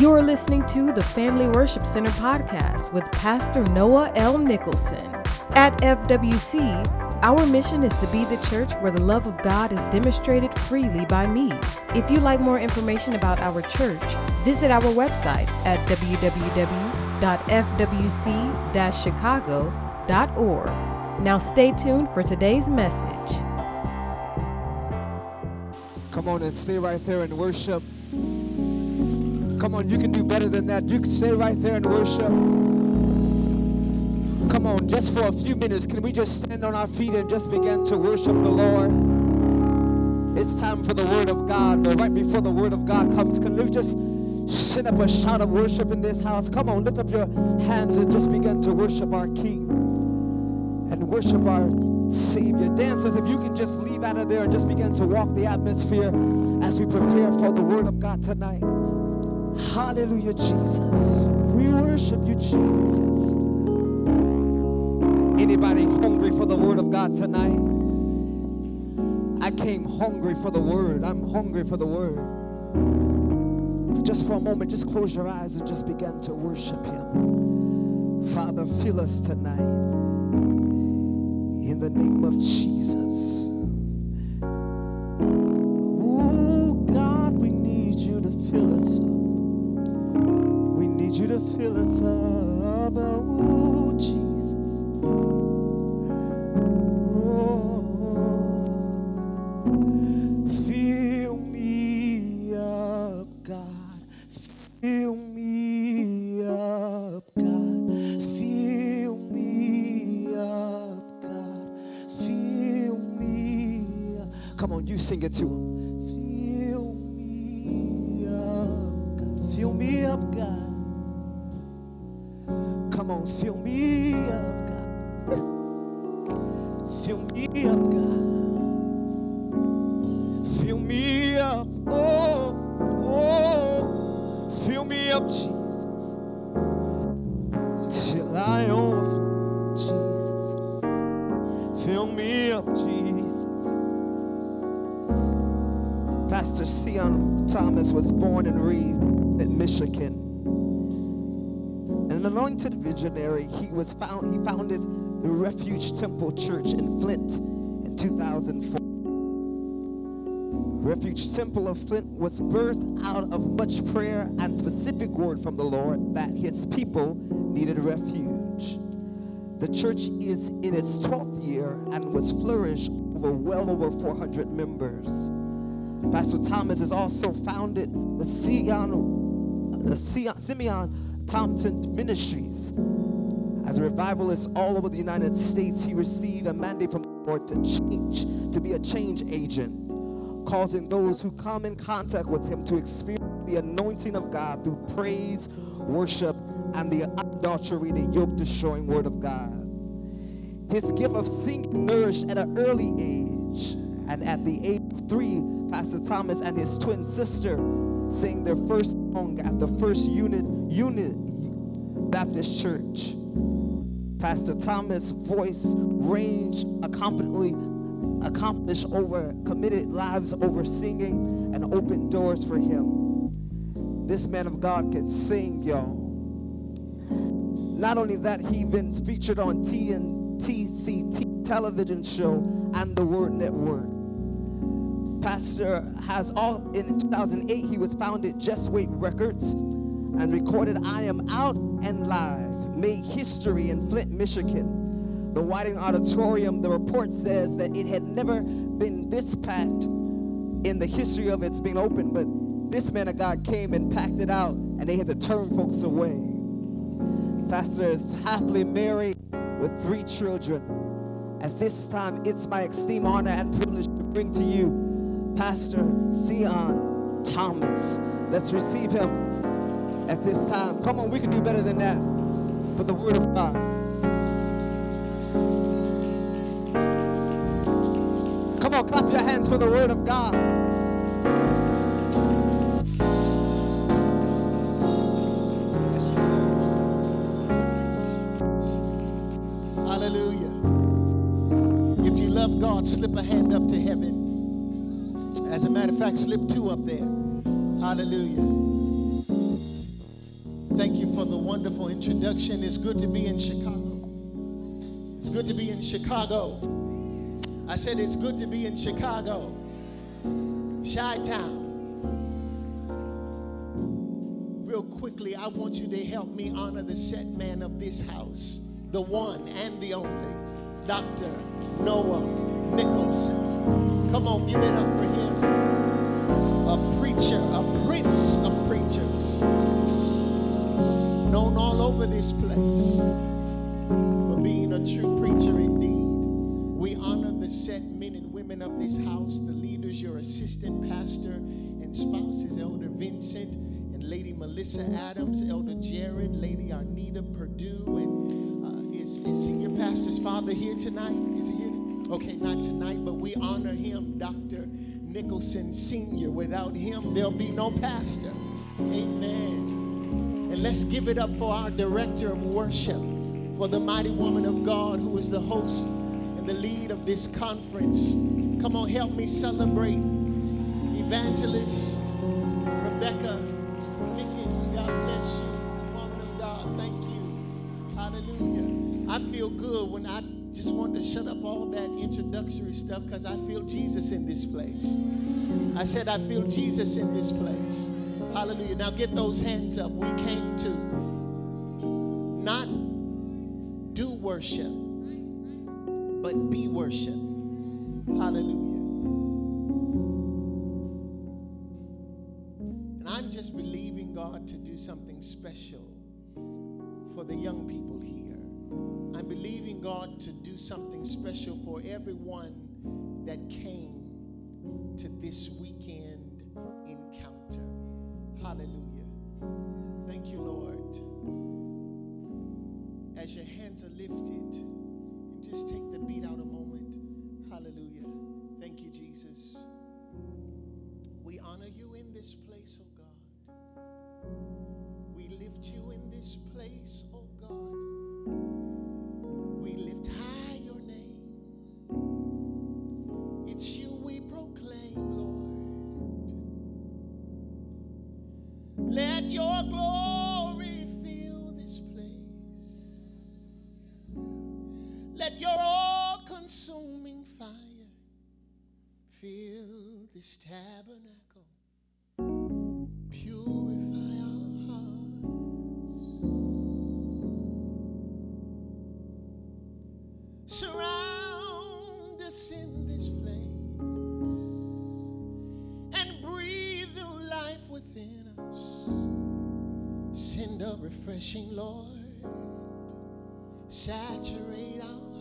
You're listening to the Family Worship Center podcast with Pastor Noah L. Nicholson. At FWC, our mission is to be the church where the love of God is demonstrated freely by me. If you'd like more information about our church, visit our website at www.fwc-chicago.org. Now stay tuned for today's message. Come on and stay right there and worship. Come on, you can do better than that. You can stay right there and worship. Come on, just for a few minutes, can we just stand on our feet and just begin to worship the Lord? It's time for the Word of God, but right before the Word of God comes, can we just send up a shout of worship in this house? Come on, lift up your hands and just begin to worship our King and worship our Savior. Dancers, if you can just leave out of there and just begin to walk the atmosphere as we prepare for the Word of God tonight. Hallelujah, Jesus. We worship you, Jesus. Anybody hungry for the word of God tonight? I came hungry for the word. I'm hungry for the word. Just for a moment, just close your eyes and just begin to worship him. Father, fill us tonight in the name of Jesus. Fill me up, God. Fill me up, God. Fill me up, oh, oh, fill me up, Jesus, till I overflow, Jesus. Fill me up, Jesus. Pastor Sion Thomas was born and raised in Michigan. An anointed visionary, he was found. He founded the Refuge Temple Church in Flint in 2004. Refuge Temple of Flint was birthed out of much prayer and specific word from the Lord that his people needed refuge. The church is in its 12th year and was flourished over well over 400 members. Pastor Thomas has also founded the the Sion, Simeon Thompson Ministries. As a revivalist all over the United States, he received a mandate from the Lord to change, to be a change agent, causing those who come in contact with him to experience the anointing of God through praise, worship, and the adultery, the yoke destroying word of God. His gift of singing nourished at an early age, and at the age of three, Pastor Thomas and his twin sister sang their first song at the first unit, unit Baptist Church. Pastor Thomas' voice range accomplished, accomplished over committed lives over singing and opened doors for him. This man of God can sing, y'all. Not only that, he been featured on TNTCT television show and the Word Network. Pastor has all in 2008 he was founded Just Wait Records and recorded I Am Out and Live, made history in Flint, Michigan. The Whiting Auditorium, the report says that it had never been this packed in the history of its being open, but this man of God came and packed it out, and they had to turn folks away. Pastor is happily married with three children. At this time, it's my esteemed honor and privilege to bring to you Pastor Sion Thomas. Let's receive him at this time. Come on, we can do better than that for the Word of God. Come on, clap your hands for the Word of God. Hallelujah. If you love God, slip a hand up matter of fact, slip two up there. Hallelujah. Thank you for the wonderful introduction. It's good to be in Chicago. It's good to be in Chicago. I said it's good to be in Chicago. Chi Town. Real quickly, I want you to help me honor the set man of this house, the one and the only, Dr. Noah Nicholson. Come on, give it up for him. This place for being a true preacher indeed. We honor the set men and women of this house, the leaders, your assistant pastor and spouses, Elder Vincent and Lady Melissa Adams, Elder Jared, Lady Arnita Purdue, and uh, is, is senior pastor's father here tonight? Is he here? Okay, not tonight, but we honor him, Dr. Nicholson Sr. Without him, there'll be no pastor. Amen. And let's give it up for our director of worship, for the mighty woman of God who is the host and the lead of this conference. Come on, help me celebrate Evangelist Rebecca Pickens. God bless you, woman of God. Thank you. Hallelujah. I feel good when I just want to shut up all that introductory stuff because I feel Jesus in this place. I said, I feel Jesus in this place. Hallelujah. Now get those hands up. We came to not do worship, but be worship. Hallelujah. And I'm just believing God to do something special for the young people here. I'm believing God to do something special for everyone that came to this weekend encounter. Hallelujah. Thank you, Lord. As your hands are lifted, and just take the beat out a moment. Hallelujah. Thank you, Jesus. We honor you in this place, this tabernacle. Purify our hearts. Surround us in this place and breathe new life within us. Send a refreshing, Lord. Saturate our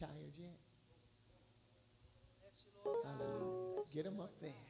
tired yet? Hallelujah. Get them up there.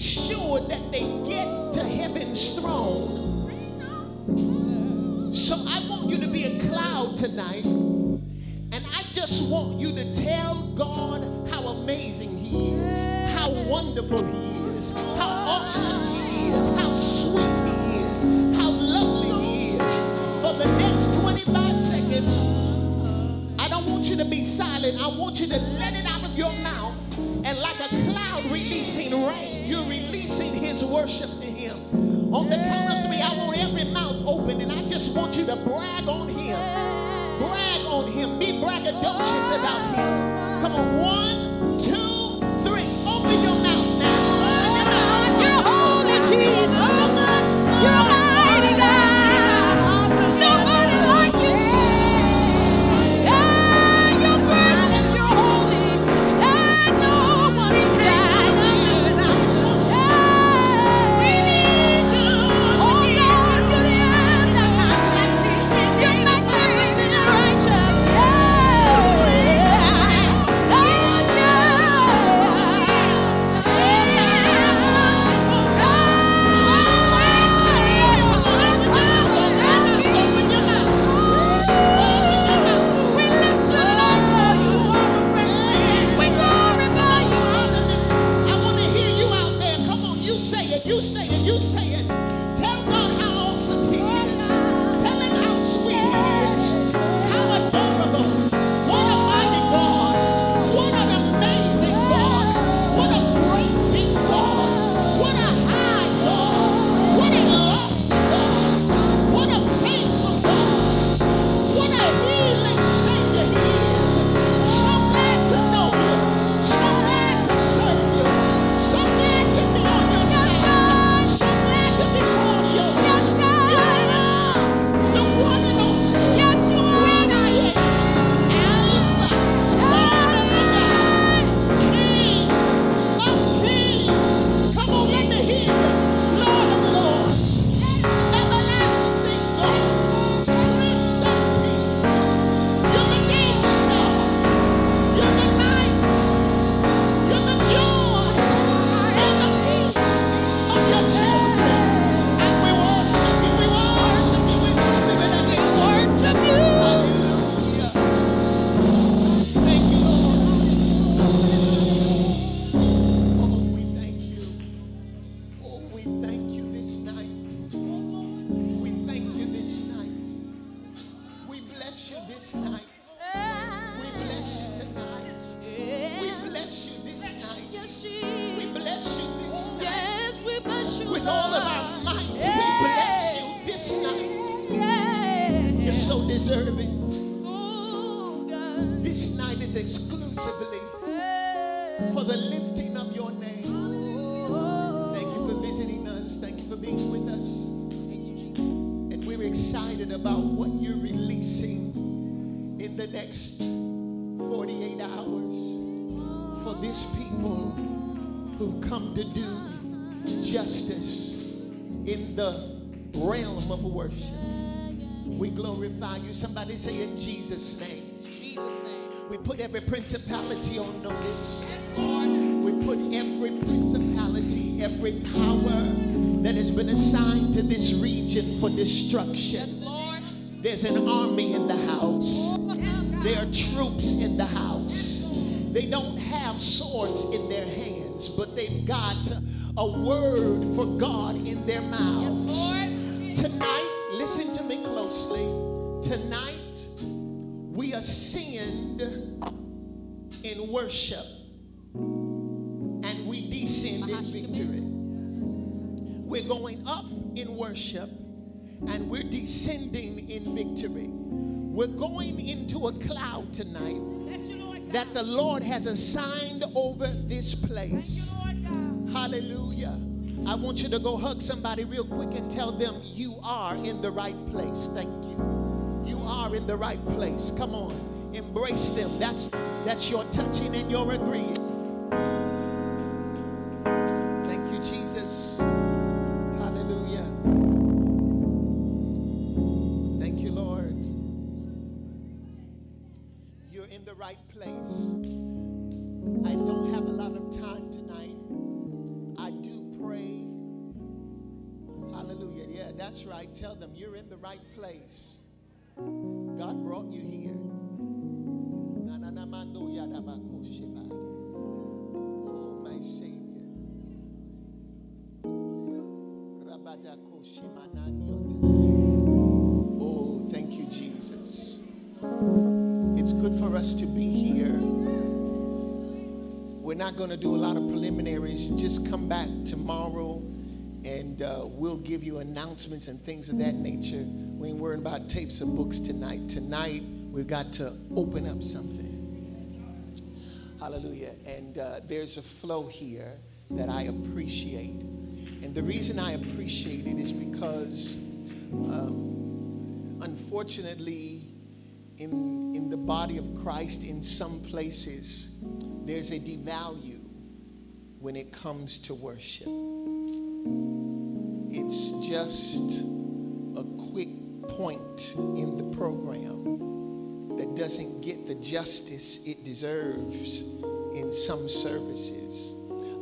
sure that they get to heaven's throne. So I want you to be a cloud tonight. And I just want you to tell God how amazing He is, how wonderful He is, how awesome He is, how sweet He is, how lovely He is. For the next 25 seconds, I don't want you to be silent. I want you to let it out of your mouth rain, you're releasing his worship to him. On the count of three, word for God in their mouths. Yes, Tonight, listen to me closely. Tonight, we ascend in worship and we descend in victory. We're going up in worship and we're descending in victory. We're going into a cloud tonight that the Lord has assigned over this place. Hallelujah. I want you to go hug somebody real quick and tell them you are in the right place. Thank you. You are in the right place. Come on. Embrace them. That's that's your touching and your agreeing. God brought you here. Oh, my Savior. Oh, thank you, Jesus. It's good for us to be here. We're not going to do a lot of preliminaries. Just come back tomorrow and uh, we'll give you announcements and things of that nature. We ain't worrying about tapes and books tonight. Tonight, we've got to open up something. Hallelujah. And uh, there's a flow here that I appreciate. And the reason I appreciate it is because, um, unfortunately, in, in the body of Christ, in some places, there's a devalue when it comes to worship. It's just point in the program that doesn't get the justice it deserves in some services.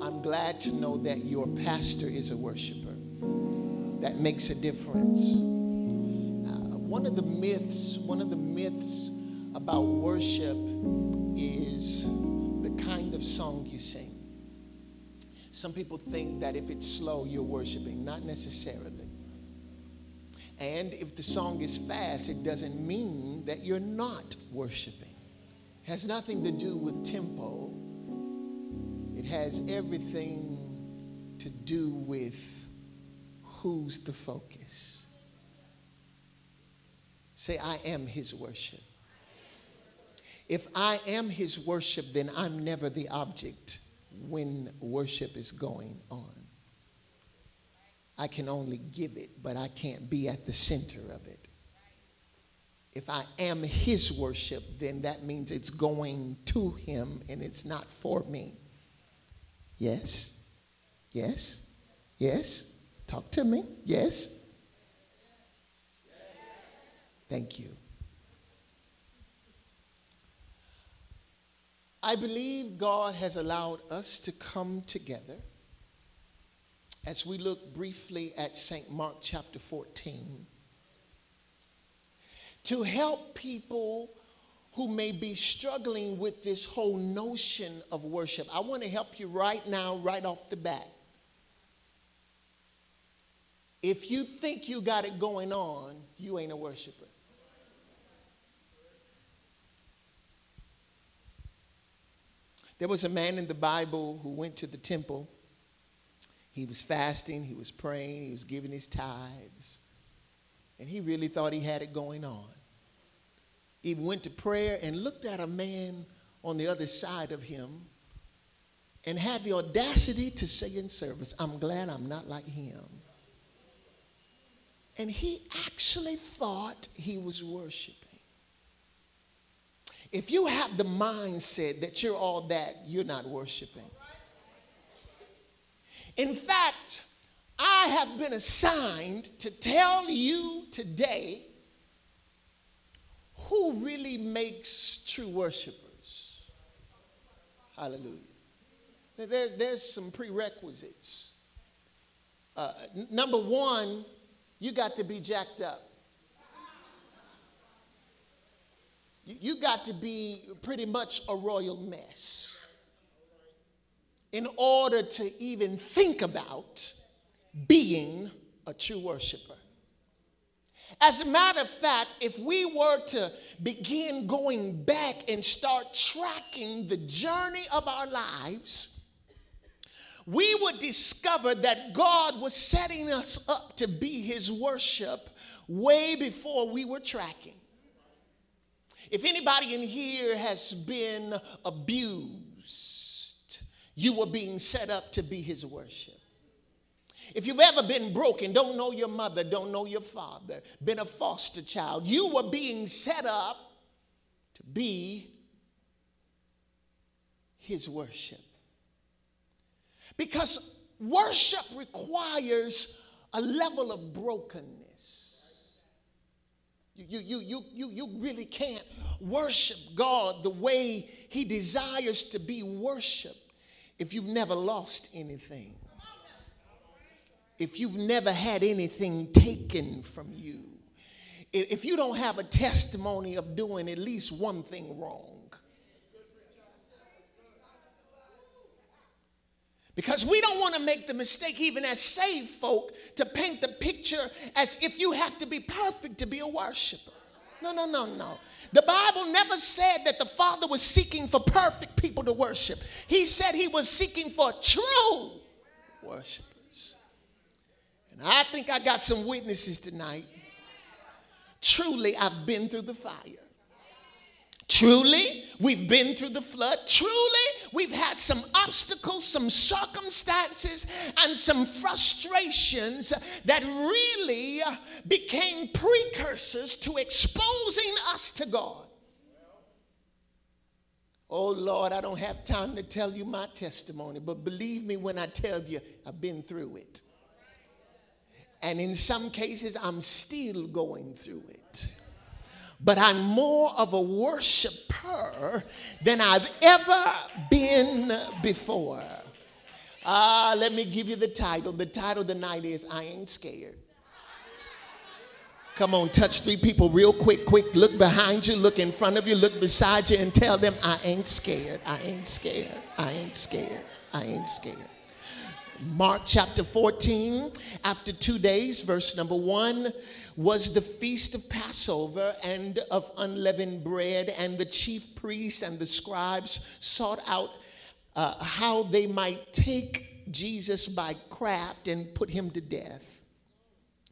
I'm glad to know that your pastor is a worshiper. That makes a difference. Uh, one of the myths, one of the myths about worship is the kind of song you sing. Some people think that if it's slow, you're worshiping. Not necessarily. And if the song is fast, it doesn't mean that you're not worshiping. It has nothing to do with tempo. It has everything to do with who's the focus. Say, I am his worship. If I am his worship, then I'm never the object when worship is going on. I can only give it, but I can't be at the center of it. If I am his worship, then that means it's going to him and it's not for me. Yes? Yes? Yes? Talk to me. Yes? Thank you. I believe God has allowed us to come together as we look briefly at St. Mark chapter 14 to help people who may be struggling with this whole notion of worship. I want to help you right now, right off the bat. If you think you got it going on, you ain't a worshiper. There was a man in the Bible who went to the temple. He was fasting, he was praying, he was giving his tithes, and he really thought he had it going on. He went to prayer and looked at a man on the other side of him and had the audacity to say in service, I'm glad I'm not like him. And he actually thought he was worshiping. If you have the mindset that you're all that, you're not worshiping. In fact, I have been assigned to tell you today who really makes true worshipers. Hallelujah. There, there's some prerequisites. Uh, n- number one, you got to be jacked up. You, you got to be pretty much a royal mess in order to even think about being a true worshiper. As a matter of fact, if we were to begin going back and start tracking the journey of our lives, we would discover that God was setting us up to be His worship way before we were tracking. If anybody in here has been abused, you were being set up to be his worship. If you've ever been broken, don't know your mother, don't know your father, been a foster child, you were being set up to be his worship. Because worship requires a level of brokenness. You, you, you, you, you really can't worship God the way He desires to be worshiped if you've never lost anything, if you've never had anything taken from you, if you don't have a testimony of doing at least one thing wrong. Because we don't want to make the mistake, even as saved folk, to paint the picture as if you have to be perfect to be a worshiper. No, no, no, no. The Bible never said that the Father was seeking for perfect people to worship. He said he was seeking for true worshipers. And I think I got some witnesses tonight. Truly, I've been through the fire. Truly, we've been through the flood. Truly, we've had some obstacles, some circumstances, and some frustrations that really became precursors to exposing us to God. Oh Lord, I don't have time to tell you my testimony, but believe me when I tell you, I've been through it. And in some cases, I'm still going through it but I'm more of a worshiper than I've ever been before. Ah, uh, let me give you the title. The title tonight is I Ain't Scared. Come on, touch three people real quick, quick. Look behind you, look in front of you, look beside you, and tell them, I ain't scared. I ain't scared. I ain't scared. I ain't scared. Mark chapter 14, after two days, verse number one was the feast of Passover and of unleavened bread, and the chief priests and the scribes sought out uh, how they might take Jesus by craft and put him to death.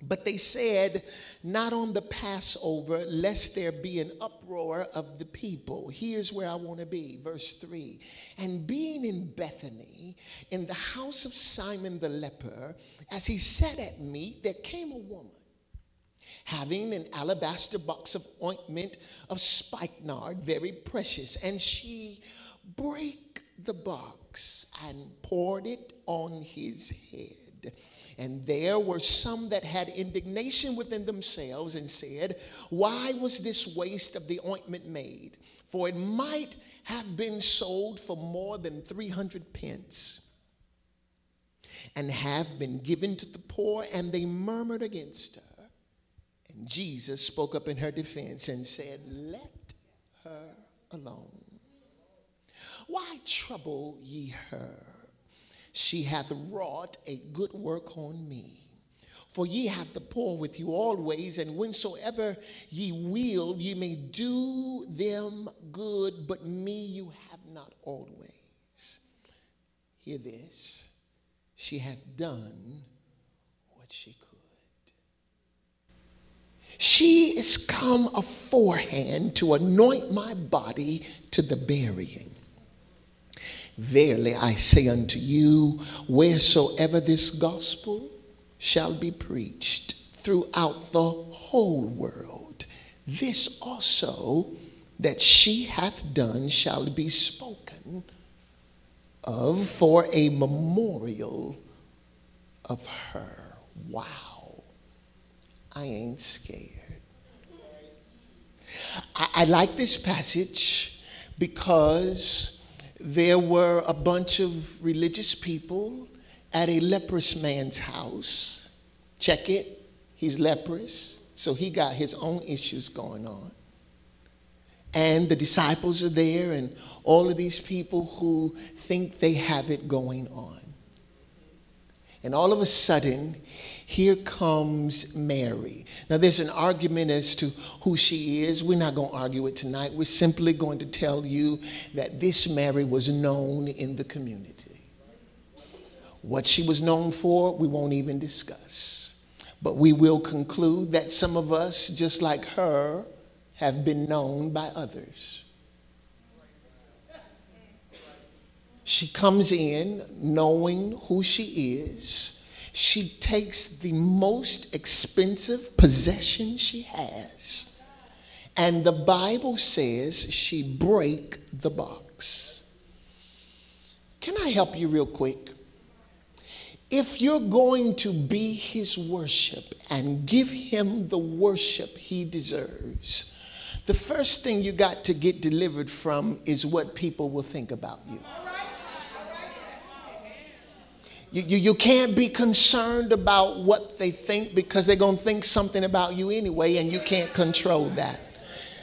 But they said, Not on the Passover, lest there be an uproar of the people. Here's where I want to be. Verse 3. And being in Bethany, in the house of Simon the leper, as he sat at meat, there came a woman having an alabaster box of ointment of spikenard, very precious. And she brake the box and poured it on his head. And there were some that had indignation within themselves and said, Why was this waste of the ointment made? For it might have been sold for more than 300 pence and have been given to the poor. And they murmured against her. Jesus spoke up in her defense and said, Let her alone. Why trouble ye her? She hath wrought a good work on me. For ye have the poor with you always, and whensoever ye will, ye may do them good, but me you have not always. Hear this. She hath done what she could. She is come aforehand to anoint my body to the burying. Verily I say unto you, wheresoever this gospel shall be preached throughout the whole world, this also that she hath done shall be spoken of for a memorial of her. Wow. I ain't scared. I, I like this passage because there were a bunch of religious people at a leprous man's house. Check it, he's leprous, so he got his own issues going on. And the disciples are there, and all of these people who think they have it going on. And all of a sudden, here comes Mary. Now, there's an argument as to who she is. We're not going to argue it tonight. We're simply going to tell you that this Mary was known in the community. What she was known for, we won't even discuss. But we will conclude that some of us, just like her, have been known by others. She comes in knowing who she is. She takes the most expensive possession she has. And the Bible says she break the box. Can I help you real quick? If you're going to be his worship and give him the worship he deserves, the first thing you got to get delivered from is what people will think about you. You, you, you can't be concerned about what they think because they're going to think something about you anyway, and you can't control that.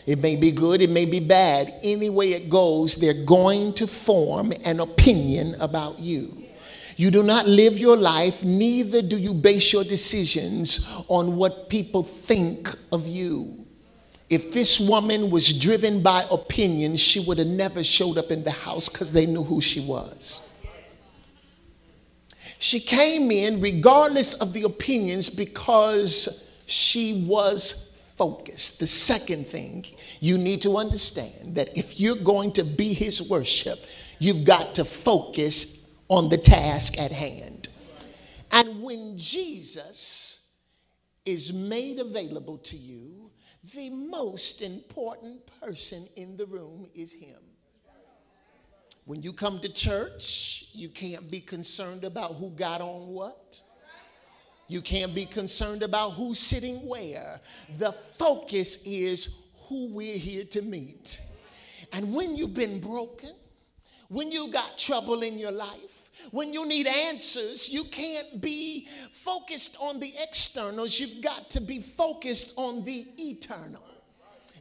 It may be good, it may be bad. Any way it goes, they're going to form an opinion about you. You do not live your life, neither do you base your decisions on what people think of you. If this woman was driven by opinions, she would have never showed up in the house because they knew who she was. She came in regardless of the opinions because she was focused. The second thing you need to understand that if you're going to be his worship, you've got to focus on the task at hand. And when Jesus is made available to you, the most important person in the room is him. When you come to church, you can't be concerned about who got on what. You can't be concerned about who's sitting where. The focus is who we're here to meet. And when you've been broken, when you got trouble in your life, when you need answers, you can't be focused on the externals. You've got to be focused on the eternal.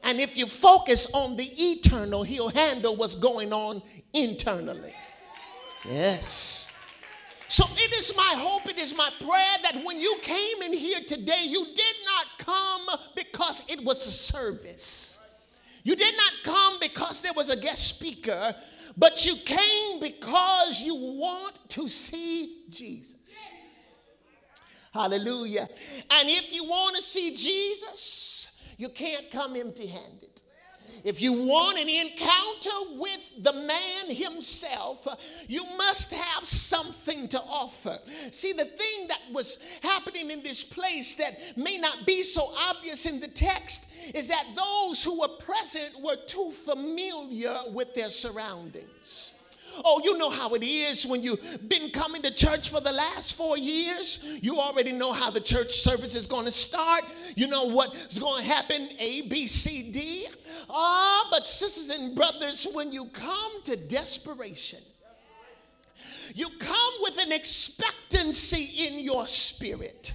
And if you focus on the eternal, he'll handle what's going on internally. Yes. So it is my hope, it is my prayer that when you came in here today, you did not come because it was a service. You did not come because there was a guest speaker, but you came because you want to see Jesus. Hallelujah. And if you want to see Jesus, you can't come empty handed. If you want an encounter with the man himself, you must have something to offer. See, the thing that was happening in this place that may not be so obvious in the text is that those who were present were too familiar with their surroundings. Oh, you know how it is when you've been coming to church for the last four years. You already know how the church service is going to start. You know what's going to happen A, B, C, D. Ah, but sisters and brothers, when you come to desperation, you come with an expectancy in your spirit.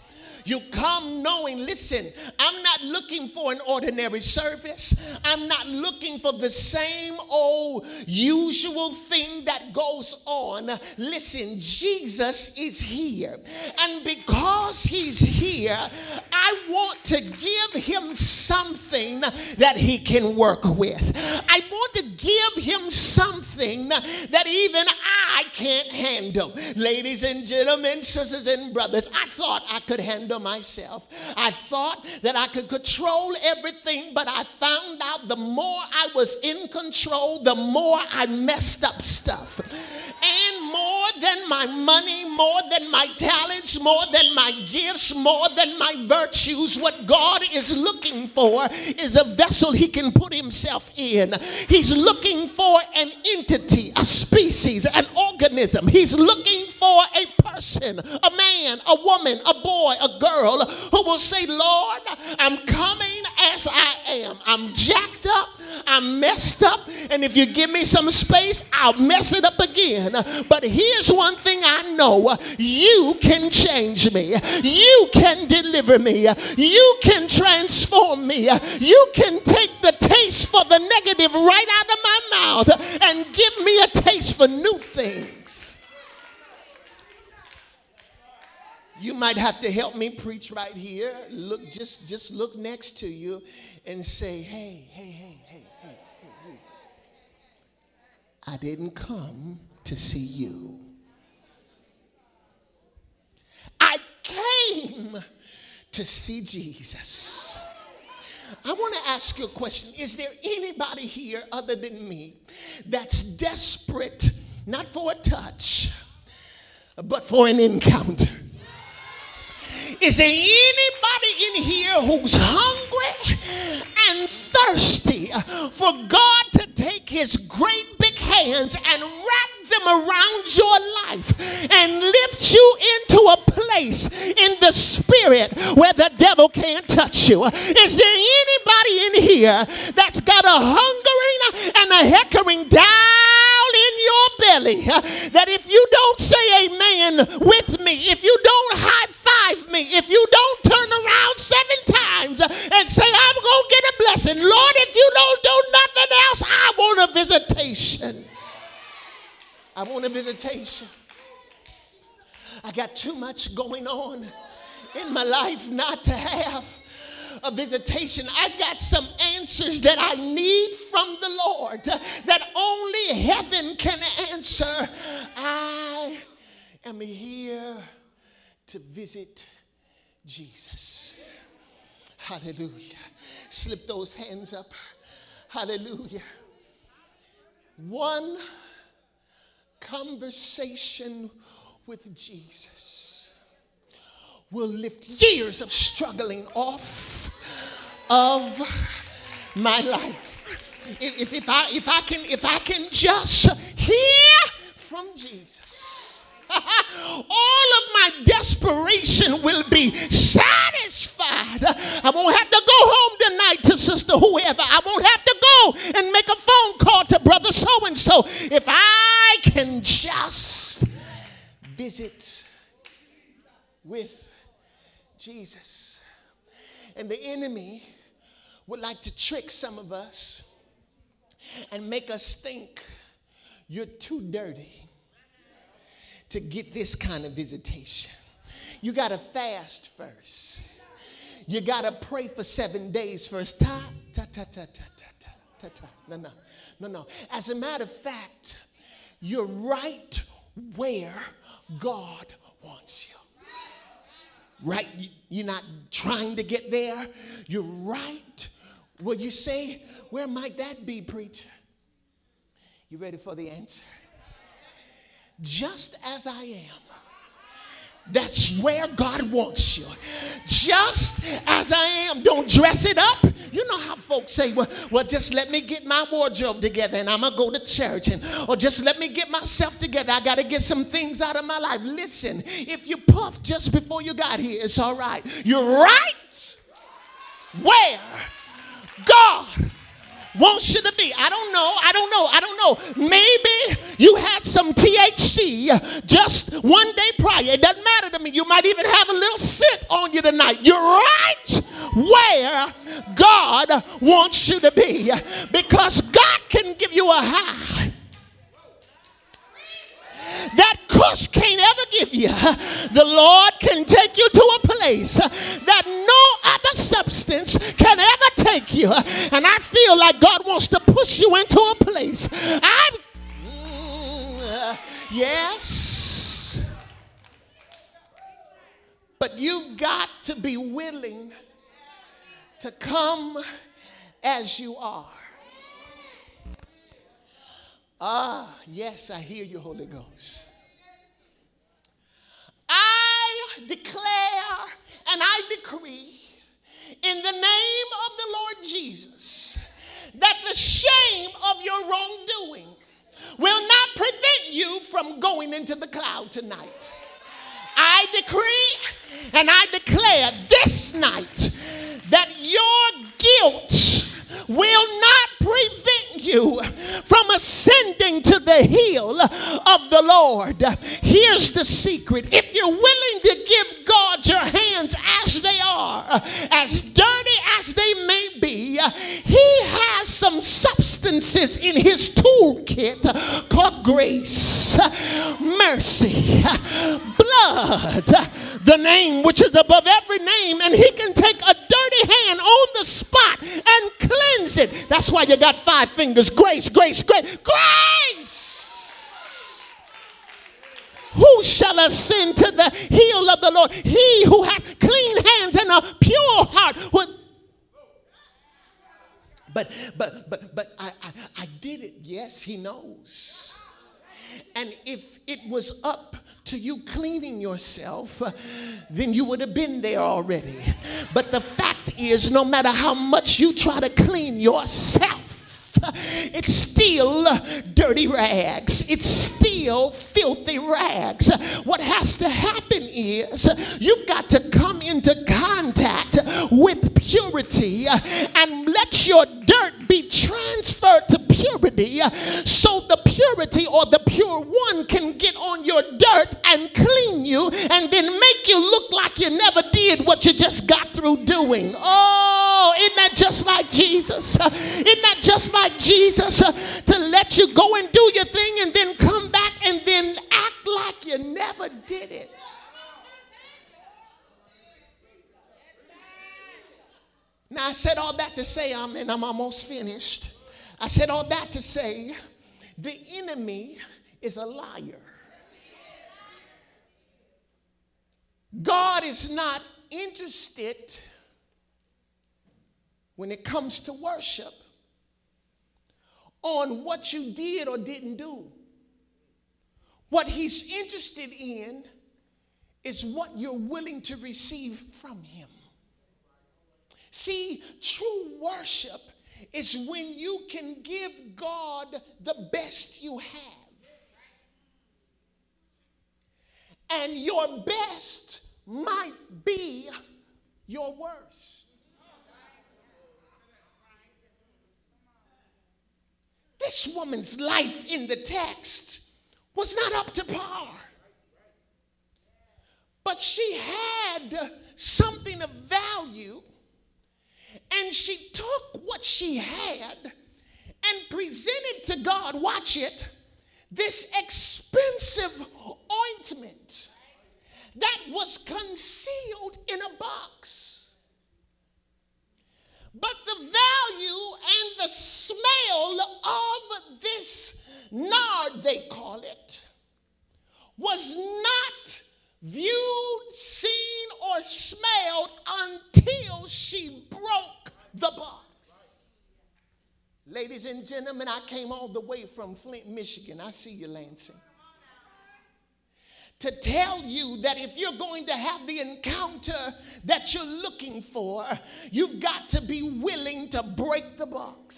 You come knowing, listen, I'm not looking for an ordinary service. I'm not looking for the same old usual thing that goes on. Listen, Jesus is here. And because he's here, I want to give him something that he can work with. I want to give him something that even I can't handle. Ladies and gentlemen, sisters and brothers, I thought I could handle myself. I thought that I could control everything, but I found out the more I was in control, the more I messed up stuff. And more than my money, more than my talents, more than my gifts, more than my virtues, what God is looking for is a vessel he can put himself in. He's looking for an entity, a species, an organism. He's looking for a person, a man, a woman, a boy, a girl who will say, Lord, I'm coming as I am. I'm jacked up, I'm messed up, and if you give me some space, I'll mess it up again. But here's one thing I know you can change me, you can deliver me, you can transform me, you can take the taste for the negative right out of my mouth and give me a taste for new things. You might have to help me preach right here. Look, just, just look next to you and say, hey, hey, hey, hey, hey, hey, hey. I didn't come to see you. I came to see Jesus. I want to ask you a question. Is there anybody here other than me that's desperate, not for a touch, but for an encounter? Is there anybody in here who's hungry and thirsty for God to take his great big hands and wrap them around your life and lift you into a place in the spirit where the devil can't touch you? Is there anybody in here that's got a hungering and a heckering down your belly that if you don't say amen with me, if you don't high five me, if you don't turn around seven times and say, I'm going to get a blessing, Lord, if you don't do nothing else, I want a visitation. I want a visitation. I got too much going on in my life not to have a visitation. I got some answers that I need from the Lord that only heaven can answer. I am here to visit Jesus. Hallelujah. Slip those hands up. Hallelujah. One conversation with Jesus will lift years of struggling off of my life. If, if, if, I, if, I can, if I can just hear from Jesus, all of my desperation will be satisfied. I won't have to go home tonight to sister whoever. I won't have to go and make a phone call to brother so and so. If I can just visit with Jesus. And the enemy would like to trick some of us and make us think you're too dirty to get this kind of visitation. You got to fast first. You got to pray for seven days first. Ta, ta, ta, ta, ta, ta, ta, ta. No, no, no, no. As a matter of fact, you're right where God wants you. Right? You're not trying to get there. You're right. Will you say, Where might that be, preacher? You ready for the answer? Just as I am. That's where God wants you. Just as I am. Don't dress it up. You know how folks say, well, well just let me get my wardrobe together and I'm going to go to church. And, or just let me get myself together. I got to get some things out of my life. Listen, if you puffed just before you got here, it's all right. You're right where God wants you to be. I don't know. I don't know. I don't know. Maybe you had some THC just one day prior. It doesn't matter to me. You might even have a little sit on you tonight. You're right where God wants you to be because God can give you a high that Kush can't ever give you. The Lord can take you to a place that no other substance can ever take you. And I feel like God wants to push you into a place. I, mm, yes. But you've got to be willing to come as you are. Ah, yes, I hear you, Holy Ghost. I declare and I decree in the name of the Lord Jesus that the shame of your wrongdoing will not prevent you from going into the cloud tonight. I decree and I declare this night that your guilt will not prevent you from ascending to the hill of the Lord. Here's the secret if you're willing to give God your hands as they are, as dirty as they may be, He has some substances in His toolkit called grace, mercy, blood, the name which is above every name, and He can take a dirty hand on the spot and cleanse it. That's why you got five fingers. Grace, grace, grace, grace. Who shall ascend to the hill of the Lord? He who hath clean hands and a pure heart. Who- But but but but I, I I did it. Yes, he knows. And if it was up to you cleaning yourself, uh, then you would have been there already. But the fact is, no matter how much you try to clean yourself, it's still dirty rags. It's still filthy rags. What has to happen is you've got to come into contact with purity uh, and let your dirt be transferred to purity uh, so the purity or the pure one can get on your dirt and clean you and then make you look like you never did what you just got through doing. Oh, isn't that just like Jesus? Uh, isn't that just like Jesus to let you go and said all that to say, I'm, and I'm almost finished. I said all that to say the enemy is a liar. God is not interested when it comes to worship on what you did or didn't do. What he's interested in is what you're willing to receive from him. See, true worship is when you can give God the best you have. And your best might be your worst. This woman's life in the text was not up to par. But she had something of value and she took what she had and presented to God, watch it, this expensive ointment that was concealed in a box. But the value and the smell of this nard, they call it, was not viewed, seen, or smelled until she broke the box. Ladies and gentlemen, I came all the way from Flint, Michigan. I see you, Lansing. To tell you that if you're going to have the encounter that you're looking for, you've got to be willing to break the box.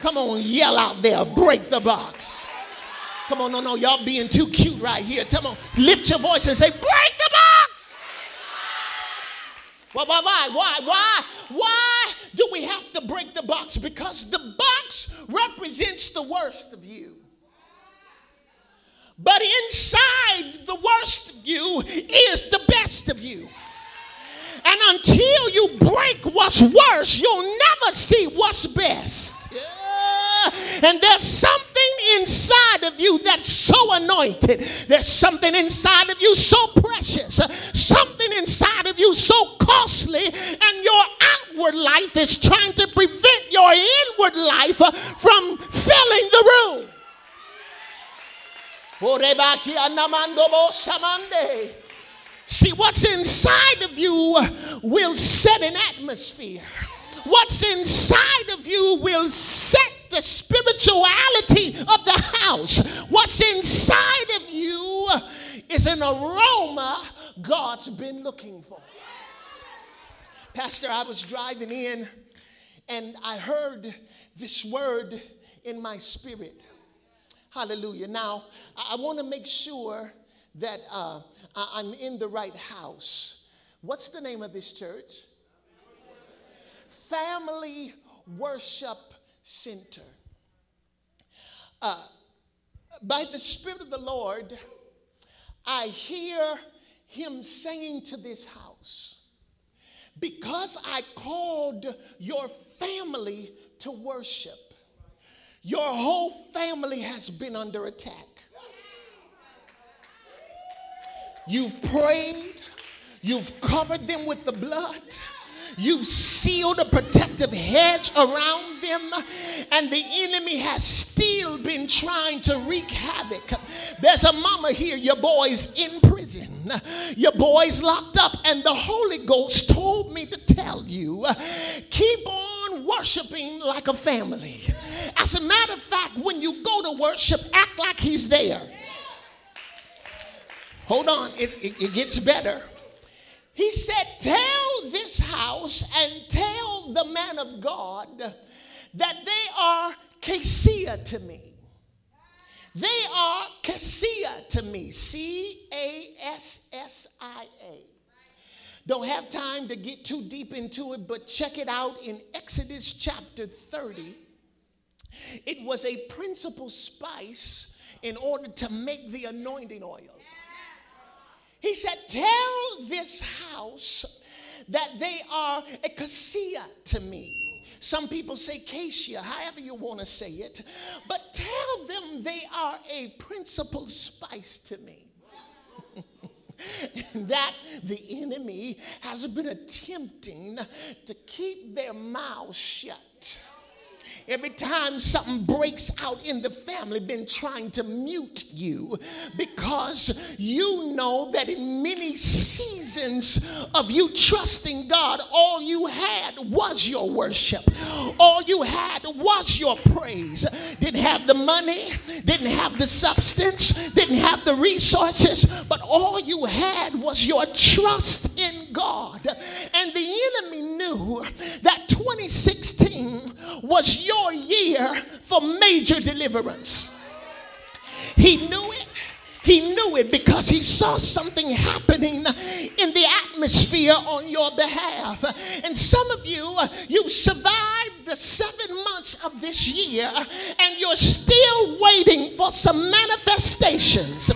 Come on, yell out there, break the box. Come on, no, no, y'all being too cute right here. Come on, lift your voice and say, break the box. Why, why, why, why, why, do we have to break the box? Because the box represents the worst of you. But inside the worst of you is the best of you. And until you break what's worse, you'll never see what's best. Yeah. And there's something inside of you that's so anointed. There's something inside of you so precious. Something inside of you so costly. And your outward life is trying to prevent your inward life from filling the room. See, what's inside of you will set an atmosphere. What's inside of you will set the spirituality of the house. What's inside of you is an aroma God's been looking for. Pastor, I was driving in and I heard this word in my spirit. Hallelujah. Now, I want to make sure that uh, I'm in the right house. What's the name of this church? Family Worship Center. Uh, by the Spirit of the Lord, I hear Him saying to this house, Because I called your family to worship, your whole family has been under attack. You've prayed, you've covered them with the blood, You sealed a protective hedge around them, and the enemy has still been trying to wreak havoc. There's a mama here, your boy's in prison, your boy's locked up, and the Holy Ghost told me to tell you keep on worshiping like a family. As a matter of fact, when you go to worship, act like he's there. Hold on, it, it, it gets better. He said, Tell this house and tell the man of God that they are Cassia to me. They are Cassia to me. C A S S I A. Don't have time to get too deep into it, but check it out in Exodus chapter 30. It was a principal spice in order to make the anointing oil. He said, Tell this house that they are a cassia to me. Some people say cassia, however you want to say it. But tell them they are a principal spice to me. that the enemy has been attempting to keep their mouths shut. Every time something breaks out in the family, been trying to mute you because you know that in many seasons of you trusting God, all you had was your worship. All you had was your praise. Didn't have the money, didn't have the substance, didn't have the resources, but all you had was your trust in God. And the enemy knew that 2016 was your year for major deliverance. He knew it. He knew it because he saw something happening in the atmosphere on your behalf. And some of you, uh, you survived the seven months of this year and you're still waiting for some manifestations.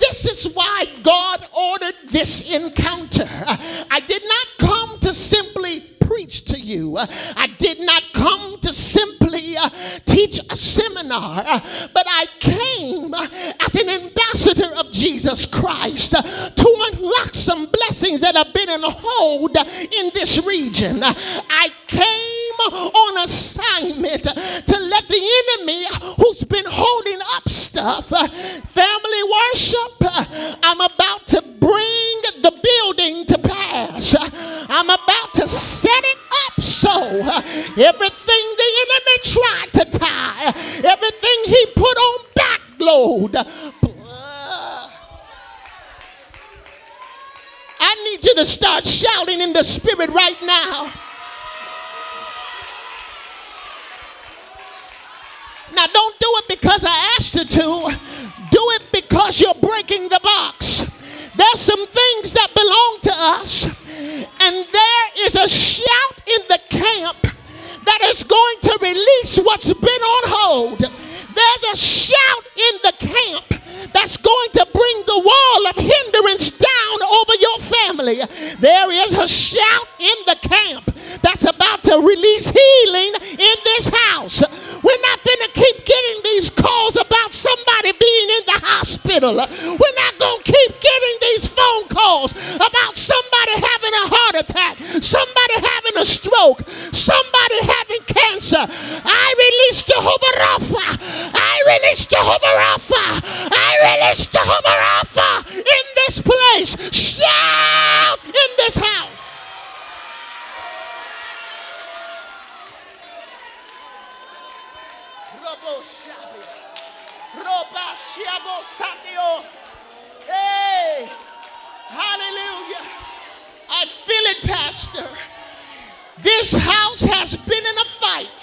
This is why God ordered this encounter. I did not come to simply preach to you, I did not come to simply uh, teach a seminar, uh, but I came as an ambassador Jesus Christ to unlock some blessings that have been on hold in this region. I came on assignment to let the enemy who's been holding up stuff, family worship, I'm about to bring the building to pass. I'm about to set it up so everything the enemy tried to tie, everything he put on backload. Need you to start shouting in the spirit right now. Now, don't do it because I asked you to. Do it because you're breaking the box. There's some things that belong to us, and there is a shout in the camp that is going to release what's been on hold. There's a shout in the camp that's going to bring the wall of hindrance down over your family. There is a shout in the camp that's about to release healing in this house. We're not going to keep getting these calls about somebody being in the hospital. We're not going to keep getting these phone calls about somebody having a heart attack, somebody having a stroke, somebody having cancer. I release Jehovah Rapha. I release Jehovah Rapha. I release Jehovah Rapha in this place. Shout in this house. Hey, hallelujah. I feel it, Pastor. This house has been in a fight,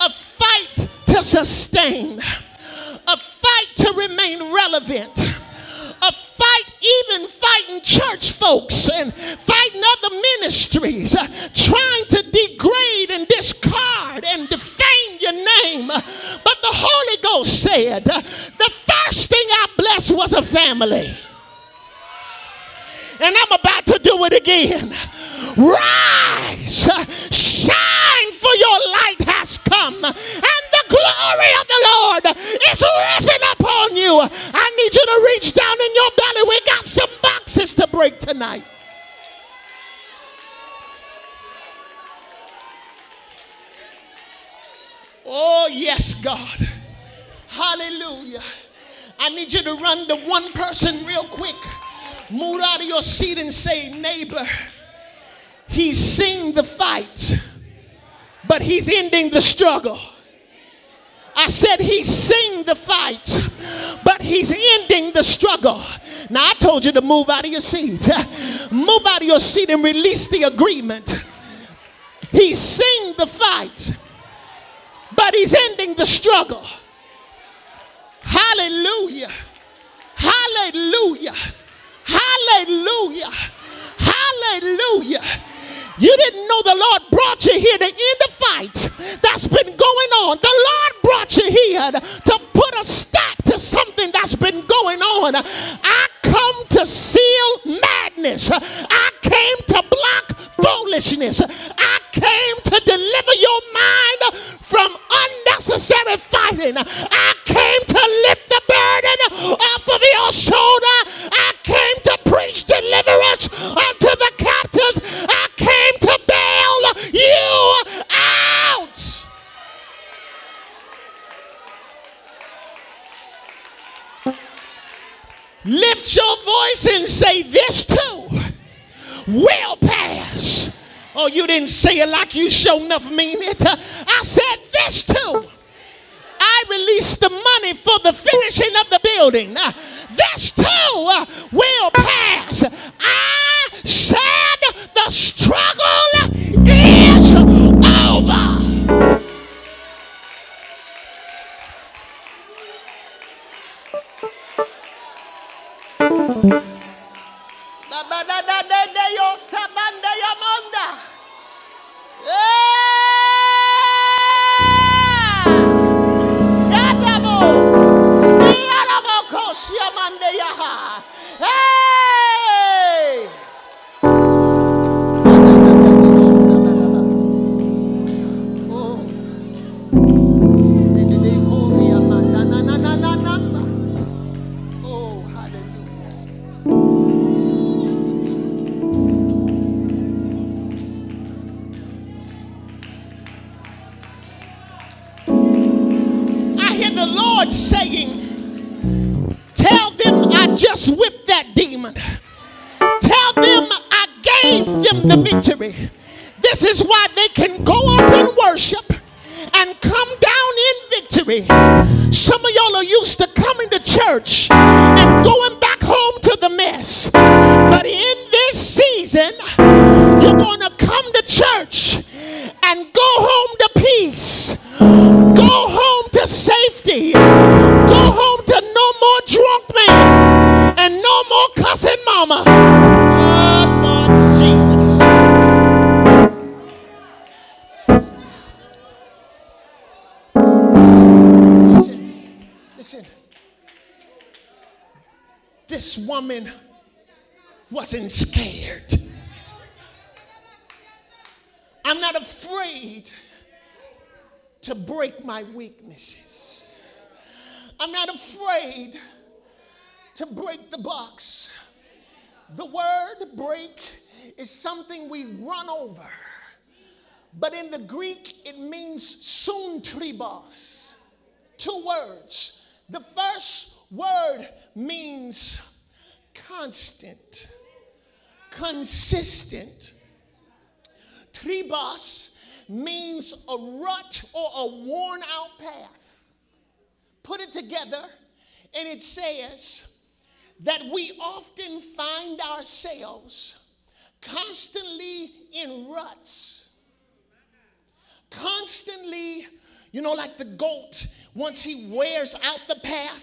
a fight to sustain, a fight to remain relevant, a fight even fighting church folks and fighting other ministries, trying to degrade and discard and defame your name. But the Holy Ghost said, the first thing I blessed was a family. And I'm about to do it again. Rise, shine, for your light has come, glory of the Lord is rising upon you. I need you to reach down in your belly. We got some boxes to break tonight. Oh, yes, God. Hallelujah. I need you to run to one person real quick. Move out of your seat and say, Neighbor, he's seen the fight, but he's ending the struggle. I said he's seen the fight, but he's ending the struggle. Now I told you to move out of your seat. Move out of your seat and release the agreement. He's seen the fight, but he's ending the struggle. Hallelujah. Hallelujah. Hallelujah. Hallelujah. You didn't know the Lord brought you here to end the fight that's been going on. The Lord brought you here to put a stop to something that's been going on. I come to seal madness. I came to block foolishness. I came to deliver your mind from unnecessary fighting. I came to lift the burden off of your shoulder. I came to preach deliverance unto the captives. I came to bail you out. Lift your voice and say, This too will pass. Oh, you didn't say it like you sure enough mean it. I said, This too. I released the money for the finishing of the building. This too will pass. I said, The struggle is over. Da them the victory. This is why they can go up in worship and come down in victory. Some of y'all are used to coming to church and going back home to the mess. But in this season, you're going to come to church and go home to peace. Go home to safety. Go home to no more drunk man and no more cussing This woman wasn't scared. I'm not afraid to break my weaknesses. I'm not afraid to break the box. The word break is something we run over. But in the Greek, it means suntribos. Two words. The first word means constant, consistent. Tribos means a rut or a worn out path. Put it together, and it says that we often find ourselves constantly in ruts. Constantly, you know, like the goat, once he wears out the path,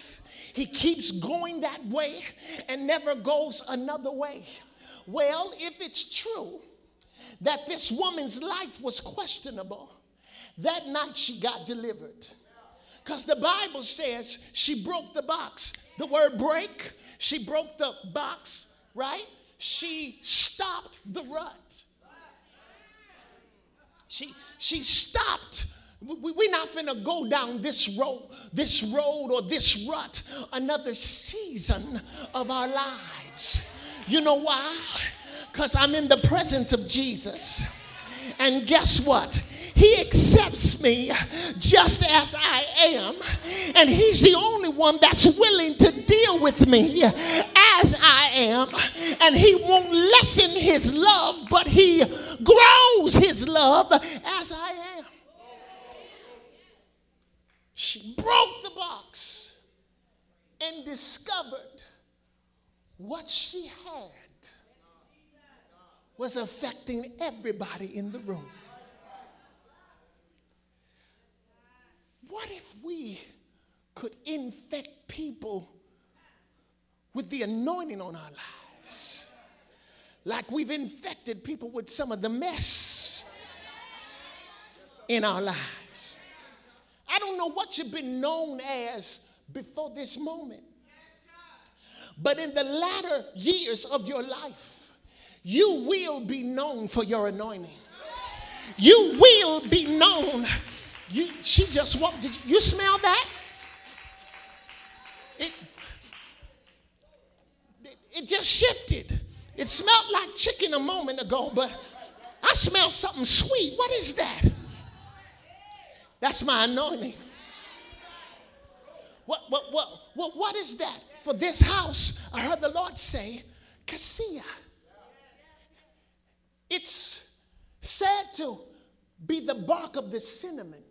he keeps going that way and never goes another way. Well, if it's true that this woman's life was questionable, that night she got delivered. Because the Bible says she broke the box. The word break, she broke the box, right? She stopped the rut. She, she stopped. We- We're not going to go down this road, this road or this rut another season of our lives. You know why? Because I'm in the presence of Jesus. And guess what? He accepts me just as I am. And He's the only one that's willing to deal with me as I am. And He won't lessen His love, but He grows His love as I am. She broke the box and discovered what she had was affecting everybody in the room. What if we could infect people with the anointing on our lives? Like we've infected people with some of the mess in our lives. I don't know what you've been known as before this moment. But in the latter years of your life, you will be known for your anointing. You will be known. You, she just walked. Did you, you smell that? It, it, it just shifted. It smelled like chicken a moment ago, but I smell something sweet. What is that? That's my anointing. What, what, what, what, what is that? For this house, I heard the Lord say, cassia. It's said to be the bark of the cinnamon.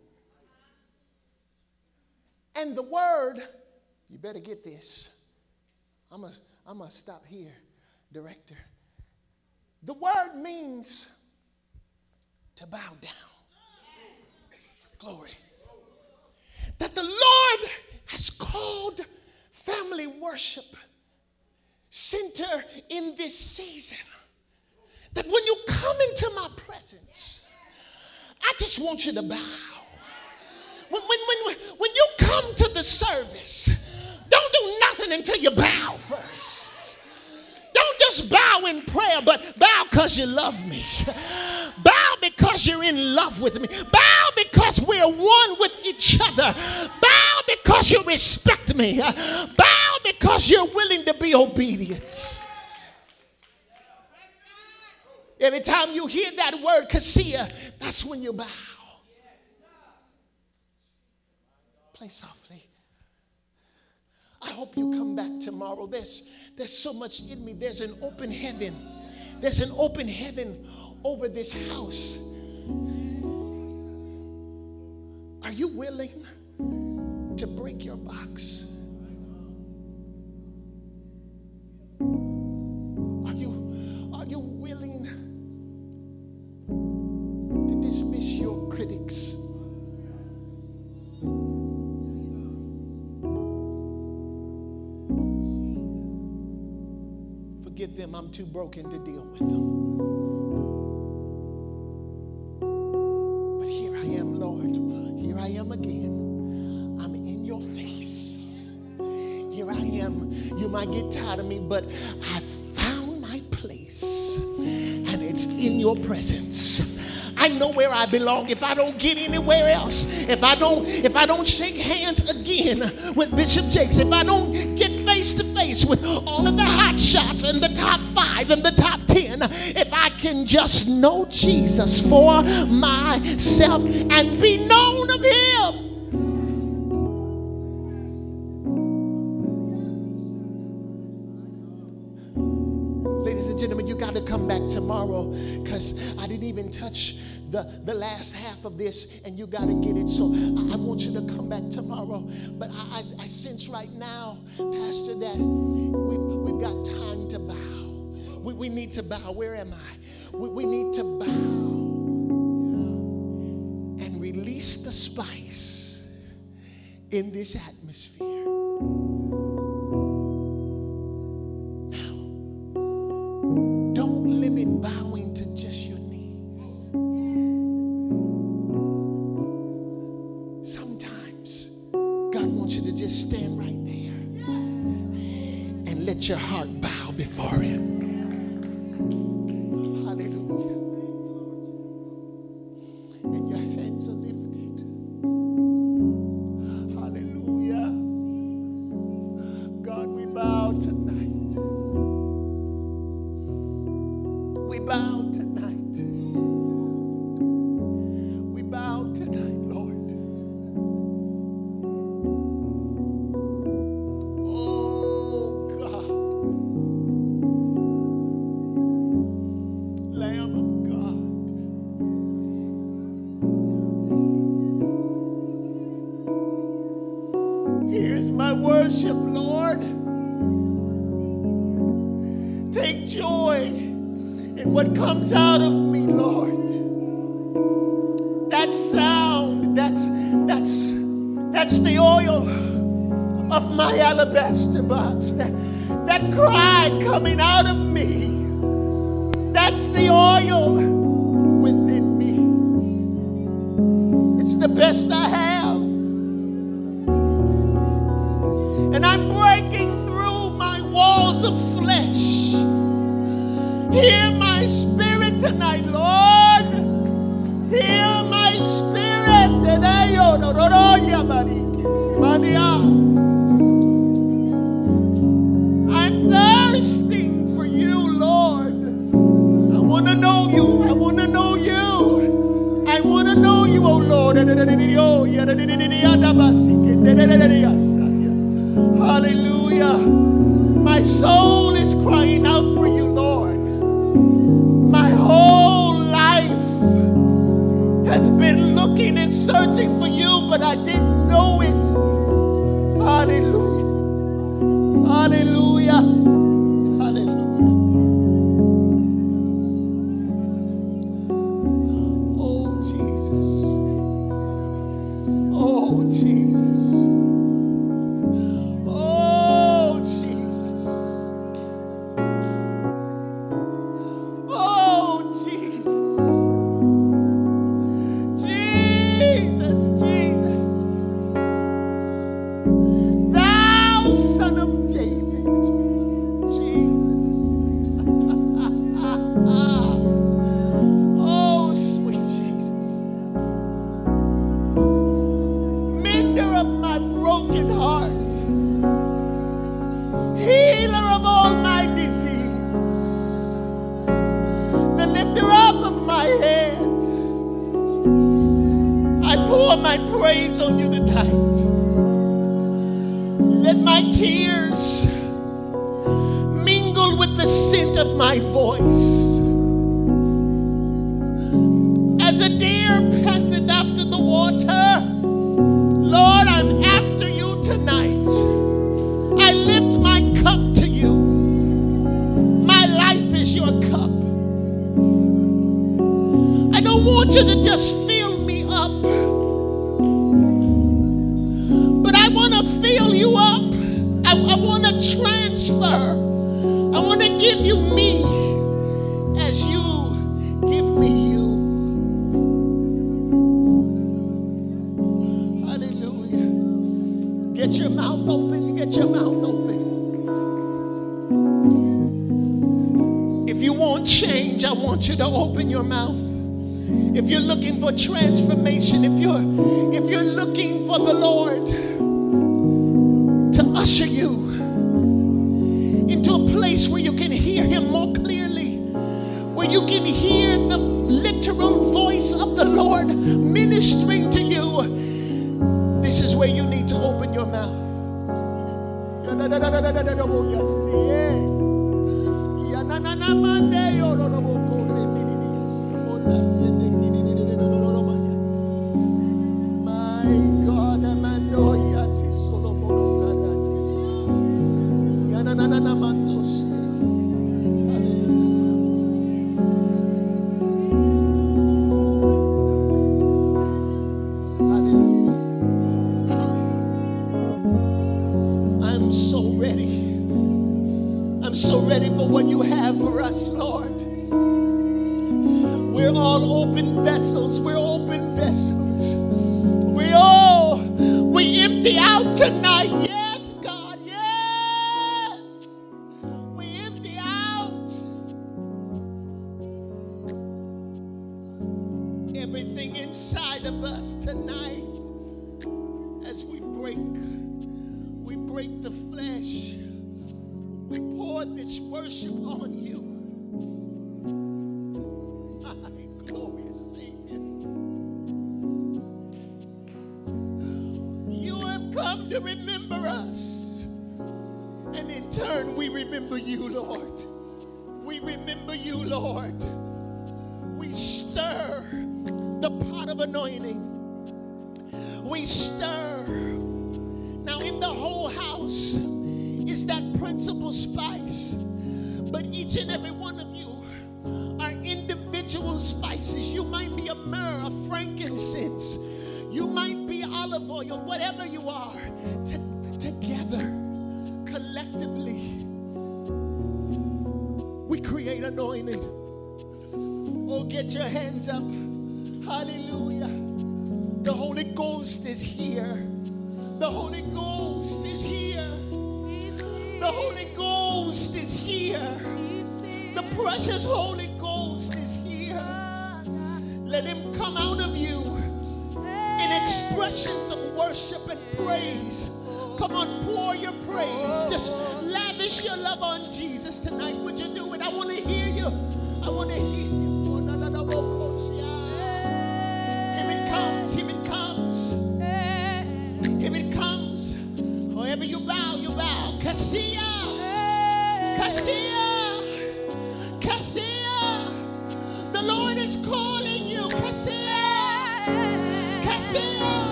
And the word, you better get this. I'm going I'm to stop here, director. The word means to bow down. Glory. That the Lord has called family worship center in this season. That when you come into my presence, I just want you to bow. When, when, when, when you come to the service, don't do nothing until you bow first. Don't just bow in prayer, but bow because you love me. Bow because you're in love with me. Bow because we're one with each other. Bow because you respect me. Bow because you're willing to be obedient. Every time you hear that word, cassia, that's when you bow. Play softly. I hope you come back tomorrow. There's, there's so much in me. There's an open heaven. There's an open heaven over this house. Are you willing to break your box? Are you, are you willing to dismiss your critics? Forget them, I'm too broken to deal with them. Belong. If I don't get anywhere else, if I don't, if I don't shake hands again with Bishop Jakes, if I don't get face to face with all of the hot shots and the top five and the top ten, if I can just know Jesus for myself and be the, the last half of this and you got to get it. So I, I want you to come back tomorrow. But I, I, I sense right now, Pastor, that we, we've got time to bow. We, we need to bow. Where am I? We, we need to bow and release the spice in this atmosphere. We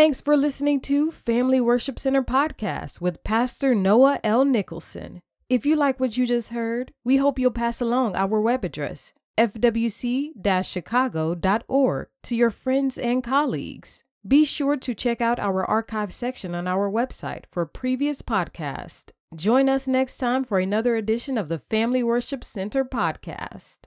Thanks for listening to Family Worship Center Podcast with Pastor Noah L. Nicholson. If you like what you just heard, we hope you'll pass along our web address, fwc chicago.org, to your friends and colleagues. Be sure to check out our archive section on our website for previous podcasts. Join us next time for another edition of the Family Worship Center Podcast.